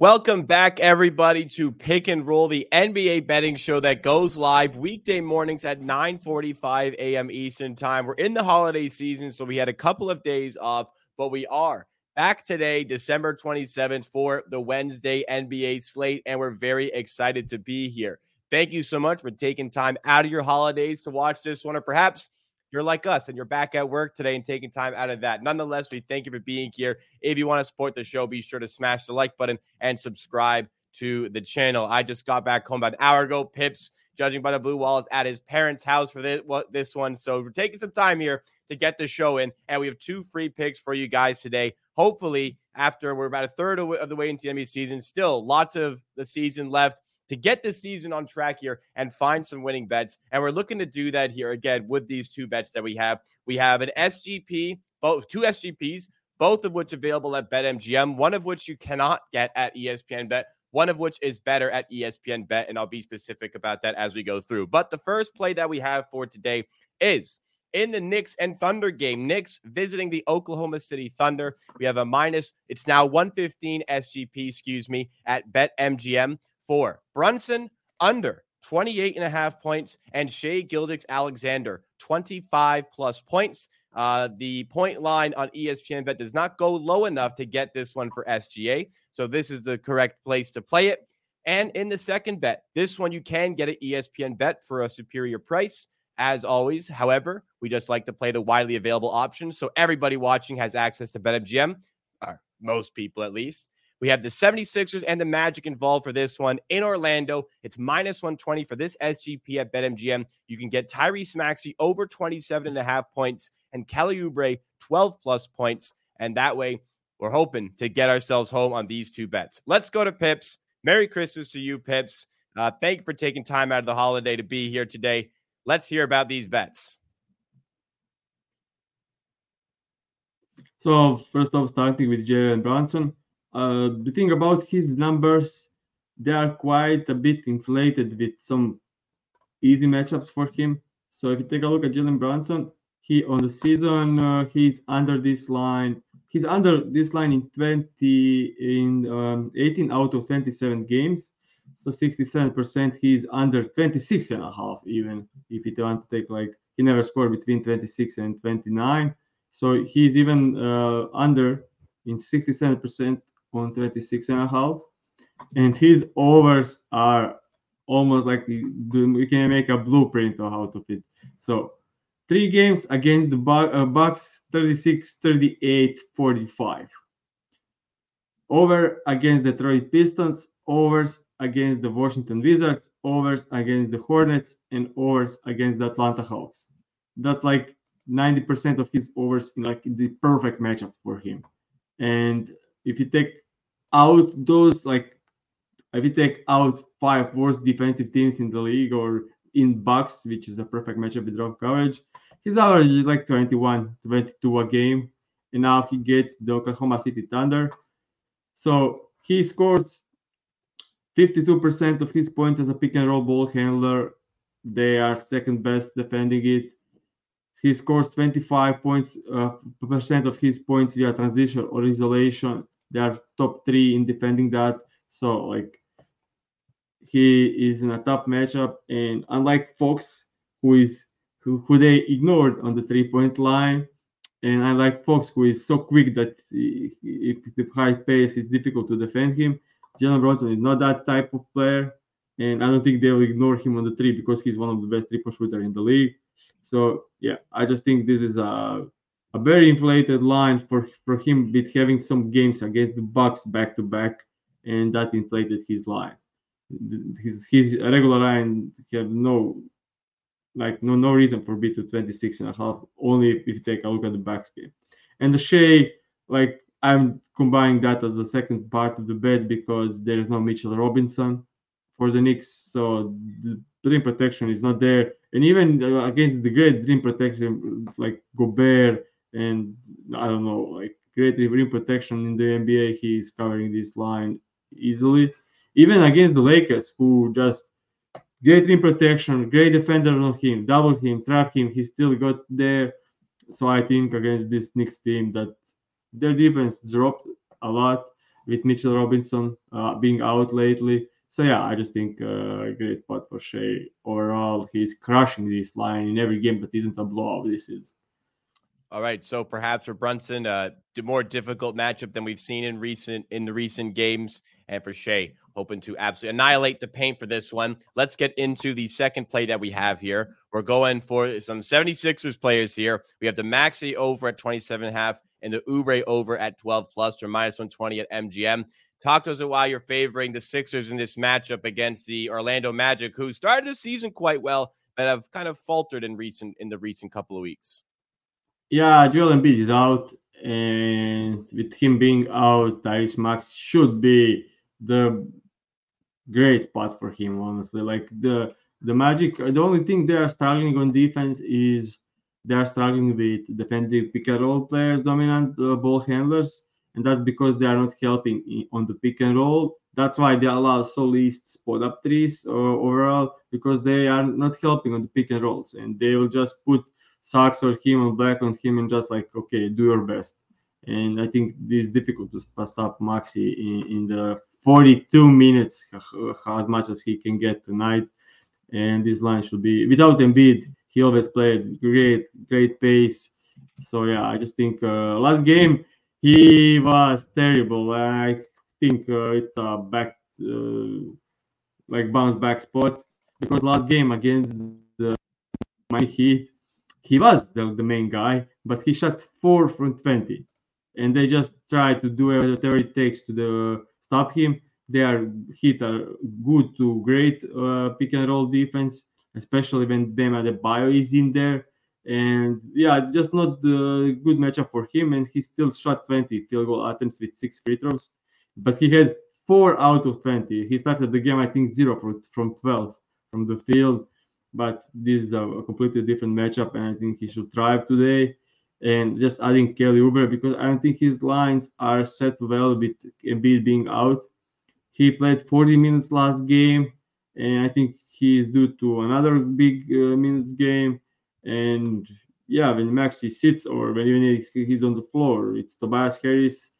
Welcome back, everybody, to Pick and Roll, the NBA betting show that goes live weekday mornings at 9:45 a.m. Eastern Time. We're in the holiday season, so we had a couple of days off, but we are back today, December 27th, for the Wednesday NBA slate, and we're very excited to be here. Thank you so much for taking time out of your holidays to watch this one, or perhaps you're like us and you're back at work today and taking time out of that. Nonetheless, we thank you for being here. If you want to support the show, be sure to smash the like button and subscribe to the channel. I just got back home about an hour ago. Pips, judging by the blue walls, at his parents' house for this, this one. So we're taking some time here to get the show in. And we have two free picks for you guys today. Hopefully, after we're about a third of the way into the NBA season, still lots of the season left to get the season on track here and find some winning bets. And we're looking to do that here again with these two bets that we have. We have an SGP, both two SGPs, both of which available at BetMGM, one of which you cannot get at ESPN Bet, one of which is better at ESPN Bet. And I'll be specific about that as we go through. But the first play that we have for today is in the Knicks and Thunder game. Knicks visiting the Oklahoma City Thunder. We have a minus, it's now 115 SGP, excuse me, at BetMGM for Brunson under 28 and a half points and Shai Gilgeous-Alexander 25 plus points. Uh, the point line on ESPN bet does not go low enough to get this one for SGA. So this is the correct place to play it. And in the second bet, this one you can get at ESPN bet for a superior price. As always, however, we just like to play the widely available options. So everybody watching has access to BetMGM, or most people at least. We have the 76ers and the Magic involved for this one in Orlando. It's minus 120 for this SGP at BetMGM. You can get Tyrese Maxey over 27 and a half points and Kelly Oubre 12 plus points. And that way, we're hoping to get ourselves home on these two bets. Let's go to Pips. Merry Christmas to you, Pips. Uh, thank you for taking time out of the holiday to be here today. Let's hear about these bets. So, first off, starting with Jalen Brunson. Uh, the thing about his numbers, they are quite a bit inflated with some easy matchups for him. So if you take a look at Jalen Brunson, he on the season uh, he's under this line. He's under this line in 20 in um, 18 out of 27 games. So 67% he's under 26 and a half even if you want to take like he never scored between 26 and 29. So he's even uh, under in 67% on 26 and a half. And his overs are almost like we can make a blueprint out of how to fit. So three games against the uh, bucks 36 38 45 over against the detroit pistons overs against the washington wizards overs against the hornets and overs against the atlanta hawks. That's like 90% of his overs in like the perfect matchup for him. And if you take out those like if you take out five worst defensive teams in the league or in Bucks, which is a perfect matchup with drop coverage, his average is like 21, 22 a game. And now he gets the Oklahoma City Thunder. So he scores 52% of his points as a pick and roll ball handler. They are second best defending it. He scores 25 points uh, percent of his points via transition or isolation. They are top three in defending that. So like he is in a top matchup, and unlike Fox, who is who, who they ignored on the three point line, and I like Fox, who is so quick that if the high pace, it's difficult to defend him. Jalen Brunson is not that type of player, and I don't think they will ignore him on the three because he's one of the best three point shooter in the league. So yeah, I just think this is a a very inflated line for for him with having some games against the Bucks back to back, and that inflated his line. His his regular line have no like no no reason for B to 26 and a half, only if you take a look at the Bucks game. And the Shai, like I'm combining that as the second part of the bet because there is no Mitchell Robinson for the Knicks, so the rim protection is not there. And even against the great rim protection like Gobert and I don't know, like great rim protection in the NBA. he is covering this line easily, even against the Lakers, who just great rim protection, great defender on him, double him, trap him. He still got there. So I think against this Knicks team that their defense dropped a lot with Mitchell Robinson uh, being out lately. So yeah, I just think uh, great spot for Shai. Overall, he's crushing this line in every game, but isn't a blowout this is. All right, so perhaps for Brunson, uh, more difficult matchup than we've seen in recent in the recent games, and for Shai, hoping to absolutely annihilate the paint for this one. Let's get into the second play that we have here. We're going for some 76ers players here. We have the Maxey over at 27 and a half and the Oubre over at 12 plus or minus 120 at MGM. Talk to us about why you're favoring the Sixers in this matchup against the Orlando Magic, who started the season quite well, but have kind of faltered in recent in the recent couple of weeks. Yeah, Joel Embiid is out, and with him being out, Tyrese Max should be the great spot for him. Honestly, like the the Magic, the only thing they are struggling on defense is they are struggling with defending pick and roll players, dominant uh, ball handlers and that's because they are not helping on the pick and roll. That's why they allow so least spot up threes uh, overall because they are not helping on the pick and rolls, and they will just put Suggs or him or Black on him and just like okay, do your best. And I think this is difficult to stop Maxey in, in the 42 minutes as much as he can get tonight. And this line should be without Embiid. He always played great, great pace. So yeah, I just think uh, last game he was terrible. I think uh, it's a back, uh, like bounce back spot because last game against the Miami Heat, he was the, the main guy, but he shot four from 20, and they just try to do whatever it takes to the stop him. They are Heat are good to great uh, pick and roll defense, especially when Bam Adebayo is in there and yeah, just not the good matchup for him. And he still shot 20 field goal attempts with six free throws, but he had four out of 20. He started the game, I think, zero from, from 12 from the field. But this is a, completely different matchup, and I think he should thrive today. And just adding Kelly Oubre because I don't think his lines are set well with Embiid being out. He played 40 minutes last game, and I think he is due to another big uh, minutes game and yeah, when Maxey sits or when even he's, on the floor, it's Tobias Harris,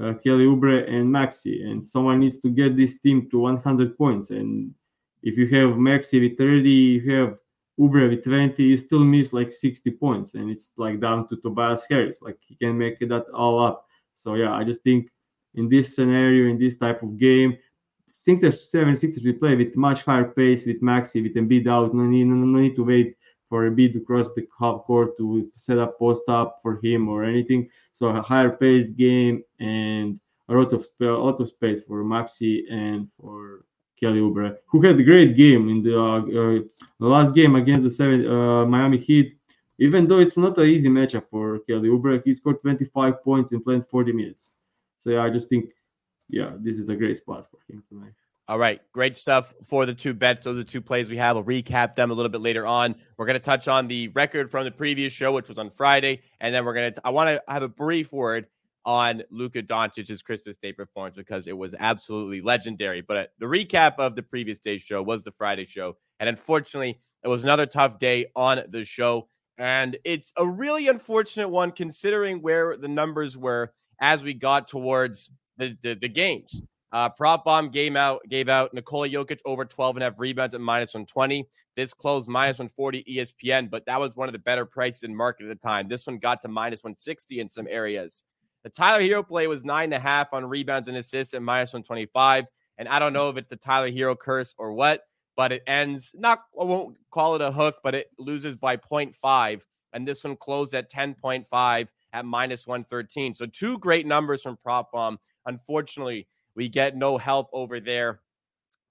uh, Kelly Oubre, and Maxey. And someone needs to get this team to 100 points. And if you have Maxey with 30, you have Oubre with 20, you still miss like 60 points. And it's like down to Tobias Harris. Like he can make that all up. So yeah, I just think in this scenario, in this type of game, Sixers, 76ers, we play with much higher pace with Maxey, with Embiid out. No need, no need to wait for Embiid to cross the court to set up post up for him or anything. So a higher pace game and a lot of a lot of space for Maxey and for Kelly Oubre, who had a great game in the, uh, uh, the last game against the seven, uh, Miami Heat. Even though it's not an easy matchup for Kelly Oubre, he scored 25 points in playing 40 minutes. So yeah, I just think, yeah, this is a great spot for him tonight. All right, great stuff for the two bets. Those are two plays we have. We'll recap them a little bit later on. We're going to touch on the record from the previous show, which was on Friday, and then we're going to. I want to have a brief word on Luka Doncic's Christmas Day performance because it was absolutely legendary. But uh, the recap of the previous day's show was the Friday show, and unfortunately, it was another tough day on the show, and it's a really unfortunate one considering where the numbers were as we got towards the, the, the games. Uh, Prop Bomb game out gave out Nikola Jokic over 12 and a half rebounds at minus 120. This closed minus 140 ESPN, but that was one of the better prices in market at the time. This one got to minus 160 in some areas. The Tyler Herro play was nine and a half on rebounds and assists at minus 125. And I don't know if it's the Tyler Herro curse or what, but it ends not, I won't call it a hook, but it loses by 0.5. And this one closed at 10.5 at minus 113. So two great numbers from Prop Bomb. Unfortunately, we get no help over there.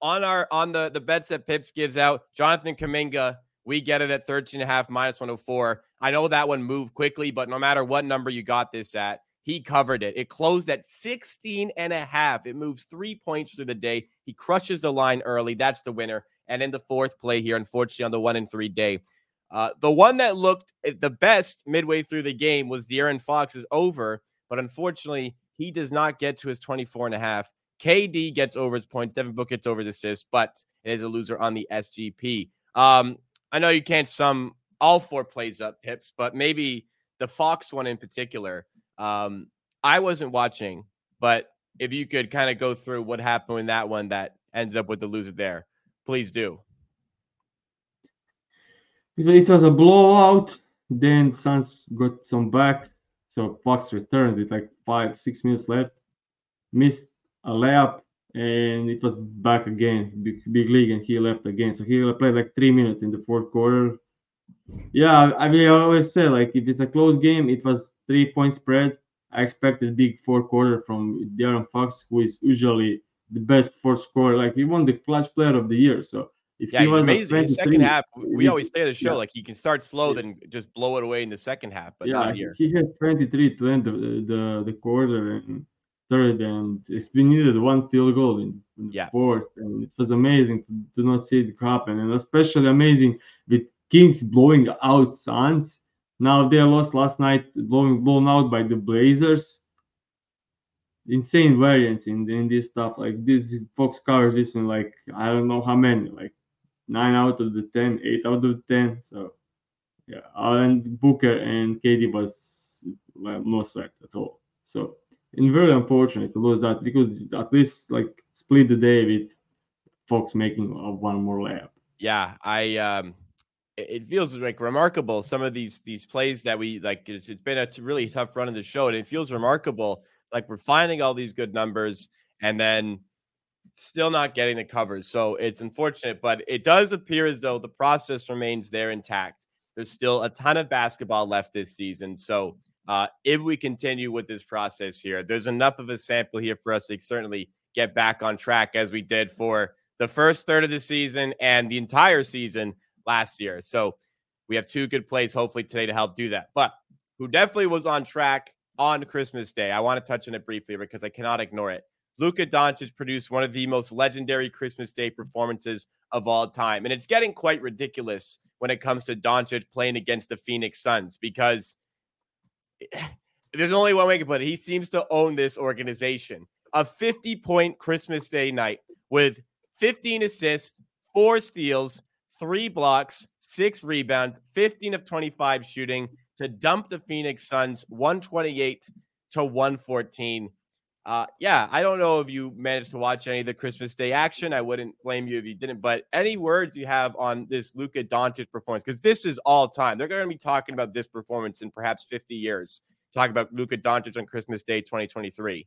On our on the the bets that Pips gives out, Jonathan Kuminga, we get it at 13 and a half minus 104. I know that one moved quickly, but no matter what number you got this at, he covered it. It closed at 16 and a half. It moves three points through the day. He crushes the line early. That's the winner. And in the fourth play here, unfortunately, on the one and three day. Uh, the one that looked eh, the best midway through the game was De'Aaron Fox's over, but unfortunately, he does not get to his 24 and a half. KD gets over his points. Devin Book gets over his assists, but it is a loser on the SGP. Um, I know you can't sum all four plays up, Pips, but maybe the Fox one in particular. Um, I wasn't watching, but if you could kind of go through what happened in that one that ends up with the loser there, please do. It was a blowout. Then Suns got some back, so Fox returned with like five, six minutes left. Missed a layup, and it was back again, big, big league, and he left again. So he played like three minutes in the fourth quarter. Yeah, I mean, I always say like if it's a close game, it was three point spread. I expected big fourth quarter from De'Aaron Fox, who is usually the best fourth scorer. Like he won the clutch player of the year. So if yeah, he he's amazing. In the second half, we always say the show yeah. like he can start slow, yeah. then just blow it away in the second half. But yeah, he had 23 to end the, the the quarter and third, and we needed one field goal in, in the fourth, and it was amazing to, to not see it happen, and especially amazing with Kings blowing out Suns. Now they lost last night, blowing blown out by the Blazers. Insane variance in, in this stuff. Like this Fox covers this in like I don't know how many, like nine out of the ten, eight out of ten. So yeah, and Booker and KD was well, no threat at all. So and very unfortunate to lose that because at least like split the day with Fox making one more layup. Yeah, I um it feels like remarkable some of these these plays that we like it's, it's been a really tough run in the show and it feels remarkable like we're finding all these good numbers and then still not getting the covers so it's unfortunate but it does appear as though the process remains there intact there's still a ton of basketball left this season so uh, if we continue with this process here there's enough of a sample here for us to certainly get back on track as we did for the first third of the season and the entire season last year. So we have two good plays hopefully today to help do that. But who definitely was on track on Christmas Day. I want to touch on it briefly because I cannot ignore it. Luka Doncic produced one of the most legendary Christmas Day performances of all time. And it's getting quite ridiculous when it comes to Doncic playing against the Phoenix Suns because there's only one way to put it. He seems to own this organization. A 50 point Christmas Day night with 15 assists, four steals, three blocks, six rebounds, 15 of 25 shooting to dump the Phoenix Suns 128 to 114. Uh, yeah, I don't know if you managed to watch any of the Christmas Day action. I wouldn't blame you if you didn't. But any words you have on this Luka Doncic performance? Because this is all time. They're going to be talking about this performance in perhaps 50 years. Talk about Luka Doncic on Christmas Day 2023.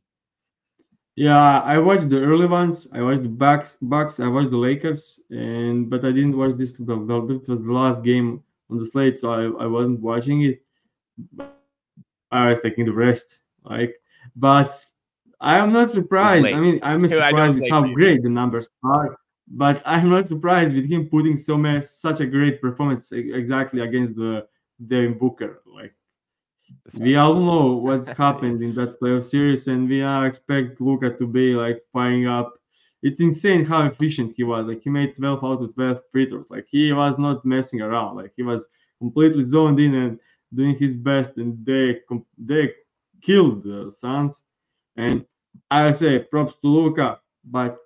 Yeah, I watched the early ones. I watched the Bucks. Bucks. I watched the Lakers, and but I didn't watch this. It was the last game on the slate, so I, I wasn't watching it. I was taking the rest. Like, but I am not surprised. I mean, I'm surprised with how great the numbers are. But I'm not surprised with him putting so much, such a great performance exactly against the Devin Booker. Like we all know what's happened in that playoff series, and we all expect Luka to be like firing up. It's insane how efficient he was. Like he made 12 out of 12 free throws. Like he was not messing around. Like he was completely zoned in and doing his best, and they they killed the Suns. And I say props to Luka, but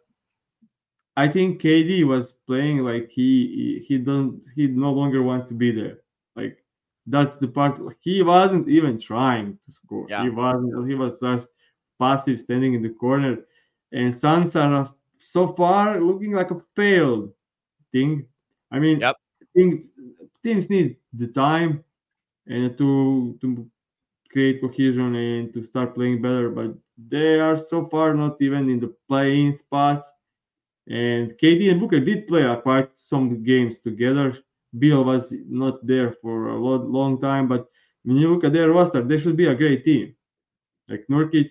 I think KD was playing like he he don't he no longer wants to be there. Like that's the part he wasn't even trying to score. Yeah. He wasn't. He was just passive, standing in the corner. And Suns are so far looking like a failed thing. I mean, yep. things, teams need the time and to to create cohesion and to start playing better, but they are so far not even in the playing spots. And KD and Booker did play quite some games together Beal was not there for a long, long time, but when you look at their roster, they should be a great team. Like Nurkic,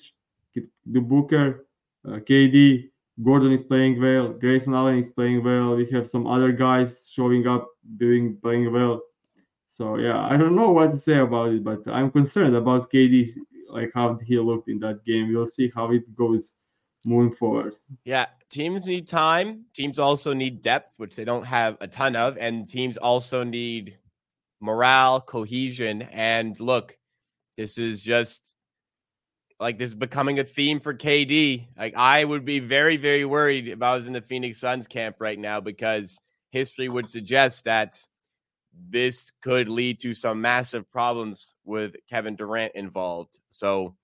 the Booker, uh, KD, Gordon is playing well, Grayson Allen is playing well. We have some other guys showing up, doing playing well. So yeah, I don't know what to say about it, but I'm concerned about KD, like how he looked in that game. We'll see how it goes moving forward. Yeah, teams need time. Teams also need depth, which they don't have a ton of, and teams also need morale, cohesion. And look, this is just like this is becoming a theme for KD. Like I would be very, very worried if I was in the Phoenix Suns camp right now because history would suggest that this could lead to some massive problems with Kevin Durant involved. So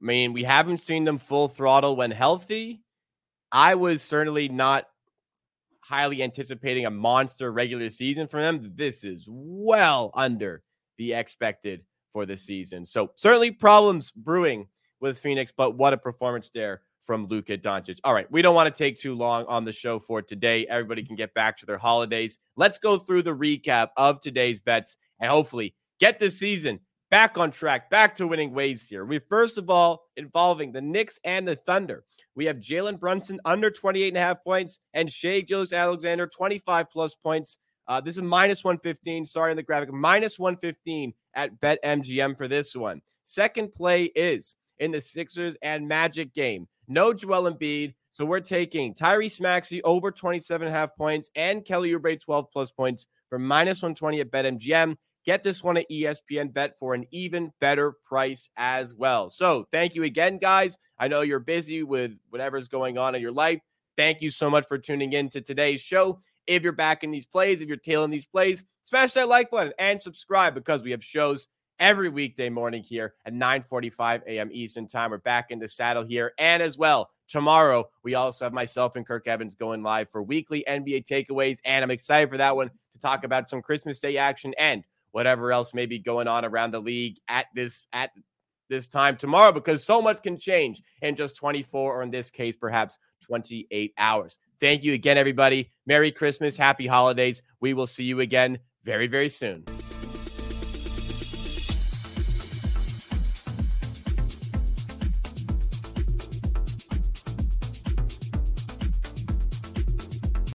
I mean, we haven't seen them full throttle when healthy. I was certainly not highly anticipating a monster regular season for them. This is well under the expected for the season. So, certainly problems brewing with Phoenix, but what a performance there from Luka Doncic. All right, we don't want to take too long on the show for today. Everybody can get back to their holidays. Let's go through the recap of today's bets and hopefully get this season back on track, back to winning ways here. We first of all involving the Knicks and the Thunder. We have Jalen Brunson under 28 and a half points and Shai Gilgeous-Alexander 25 plus points. Uh, this is minus 115. Sorry on the graphic, minus 115 at BetMGM for this one. Second play is in the Sixers and Magic game. No Joel Embiid. So we're taking Tyrese Maxey over 27 and a half points and Kelly Oubre 12 plus points for minus 120 at BetMGM. Get this one at ESPN Bet for an even better price as well. So thank you again, guys. I know you're busy with whatever's going on in your life. Thank you so much for tuning in to today's show. If you're back in these plays, if you're tailing these plays, smash that like button and subscribe because we have shows every weekday morning here at 9:45 a.m. Eastern Time. We're back in the saddle here, and as well tomorrow we also have myself and Kirk Evans going live for weekly NBA takeaways, and I'm excited for that one to talk about some Christmas Day action and whatever else may be going on around the league at this at this time tomorrow because so much can change in just 24 or in this case perhaps 28 hours. Thank you again everybody. Merry Christmas, happy holidays. We will see you again very very soon.